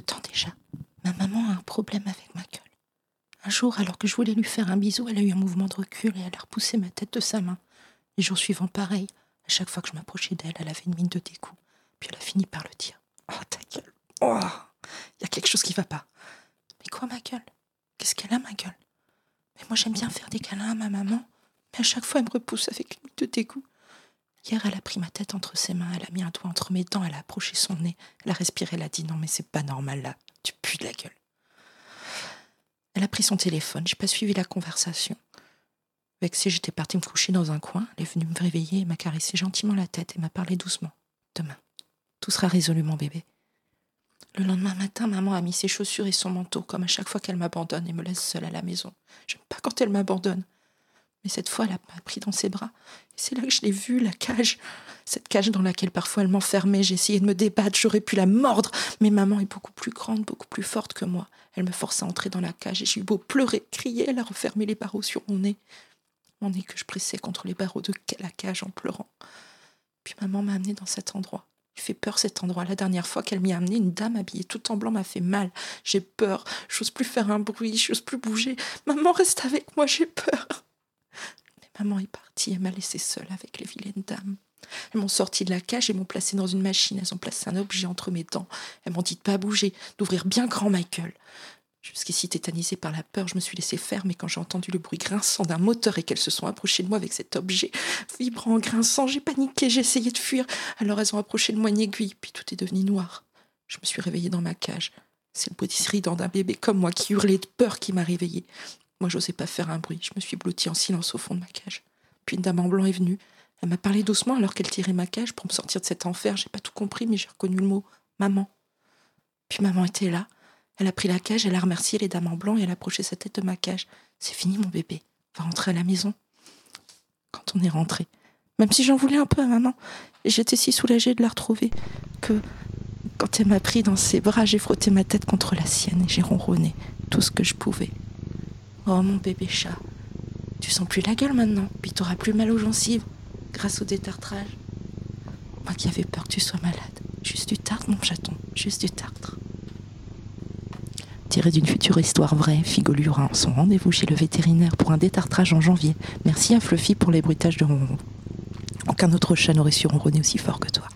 temps déjà, ma maman a un problème avec ma gueule. Un jour, alors que je voulais lui faire un bisou, elle a eu un mouvement de recul et elle a repoussé ma tête de sa main. Les jours suivants, pareil. À chaque fois que je m'approchais d'elle, elle avait une mine de dégoût. Puis elle a fini par le dire. Oh, ta gueule. Oh, il y a quelque chose qui va pas. Mais quoi, ma gueule? Qu'est-ce qu'elle a, ma gueule? Mais moi, j'aime bien faire des câlins à ma maman. Mais à chaque fois, elle me repousse avec une mine de dégoût. Hier, elle a pris ma tête entre ses mains, elle a mis un doigt entre mes dents, elle a approché son nez, elle a respiré, elle a dit non mais c'est pas normal là, tu pues de la gueule. Elle a pris son téléphone, j'ai pas suivi la conversation. Vexée, j'étais partie me coucher dans un coin, elle est venue me réveiller m'a caressé gentiment la tête et m'a parlé doucement. Demain, tout sera résolu mon bébé. Le lendemain matin, maman a mis ses chaussures et son manteau, comme à chaque fois qu'elle m'abandonne et me laisse seule à la maison. J'aime pas quand elle m'abandonne. Mais cette fois, elle a pris dans ses bras. C'est là que je l'ai vue, la cage. Cette cage dans laquelle parfois elle m'enfermait. J'ai essayé de me débattre, j'aurais pu la mordre. Mais maman est beaucoup plus grande, beaucoup plus forte que moi. Elle me force à entrer dans la cage et j'ai eu beau pleurer, crier, elle a refermé les barreaux sur mon nez. Mon nez que je pressais contre les barreaux de la cage en pleurant. Puis maman m'a amené dans cet endroit. Il fait peur cet endroit. La dernière fois qu'elle m'y a amené, une dame habillée tout en blanc m'a fait mal. J'ai peur. J'ose plus faire un bruit. J'ose plus bouger. Maman, reste avec moi. J'ai peur. Maman est partie, elle m'a laissée seule avec les vilaines dames. Elles m'ont sorti de la cage et m'ont placé dans une machine. Elles ont placé un objet entre mes dents. Elles m'ont dit de pas bouger, d'ouvrir bien grand Michael. Jusqu'ici tétanisée par la peur, je me suis laissée faire, mais quand j'ai entendu le bruit grinçant d'un moteur et qu'elles se sont approchées de moi avec cet objet vibrant, grinçant, j'ai paniqué, j'ai essayé de fuir. Alors elles ont approché de moi une aiguille, puis tout est devenu noir. Je me suis réveillée dans ma cage. C'est le petit strident d'un bébé comme moi qui hurlait de peur qui m'a réveillée. Moi, j'osais pas faire un bruit. Je me suis blottie en silence au fond de ma cage. Puis une dame en blanc est venue. Elle m'a parlé doucement alors qu'elle tirait ma cage pour me sortir de cet enfer. J'ai pas tout compris, mais j'ai reconnu le mot maman. Puis maman était là. Elle a pris la cage, elle a remercié les dames en blanc et elle a approché sa tête de ma cage. C'est fini, mon bébé. Va rentrer à la maison. Quand on est rentré, même si j'en voulais un peu à maman, j'étais si soulagée de la retrouver que quand elle m'a pris dans ses bras, j'ai frotté ma tête contre la sienne et j'ai ronronné tout ce que je pouvais. Oh mon bébé chat, tu sens plus la gueule maintenant, puis t'auras plus mal aux gencives grâce au détartrage. Moi qui avais peur que tu sois malade. Juste du tartre, mon chaton, juste du tartre. Tiré d'une future histoire vraie, Figo lui son rendez-vous chez le vétérinaire pour un détartrage en janvier. Merci à Fluffy pour les bruitages de ronron. Aucun autre chat n'aurait su ronronner aussi fort que toi.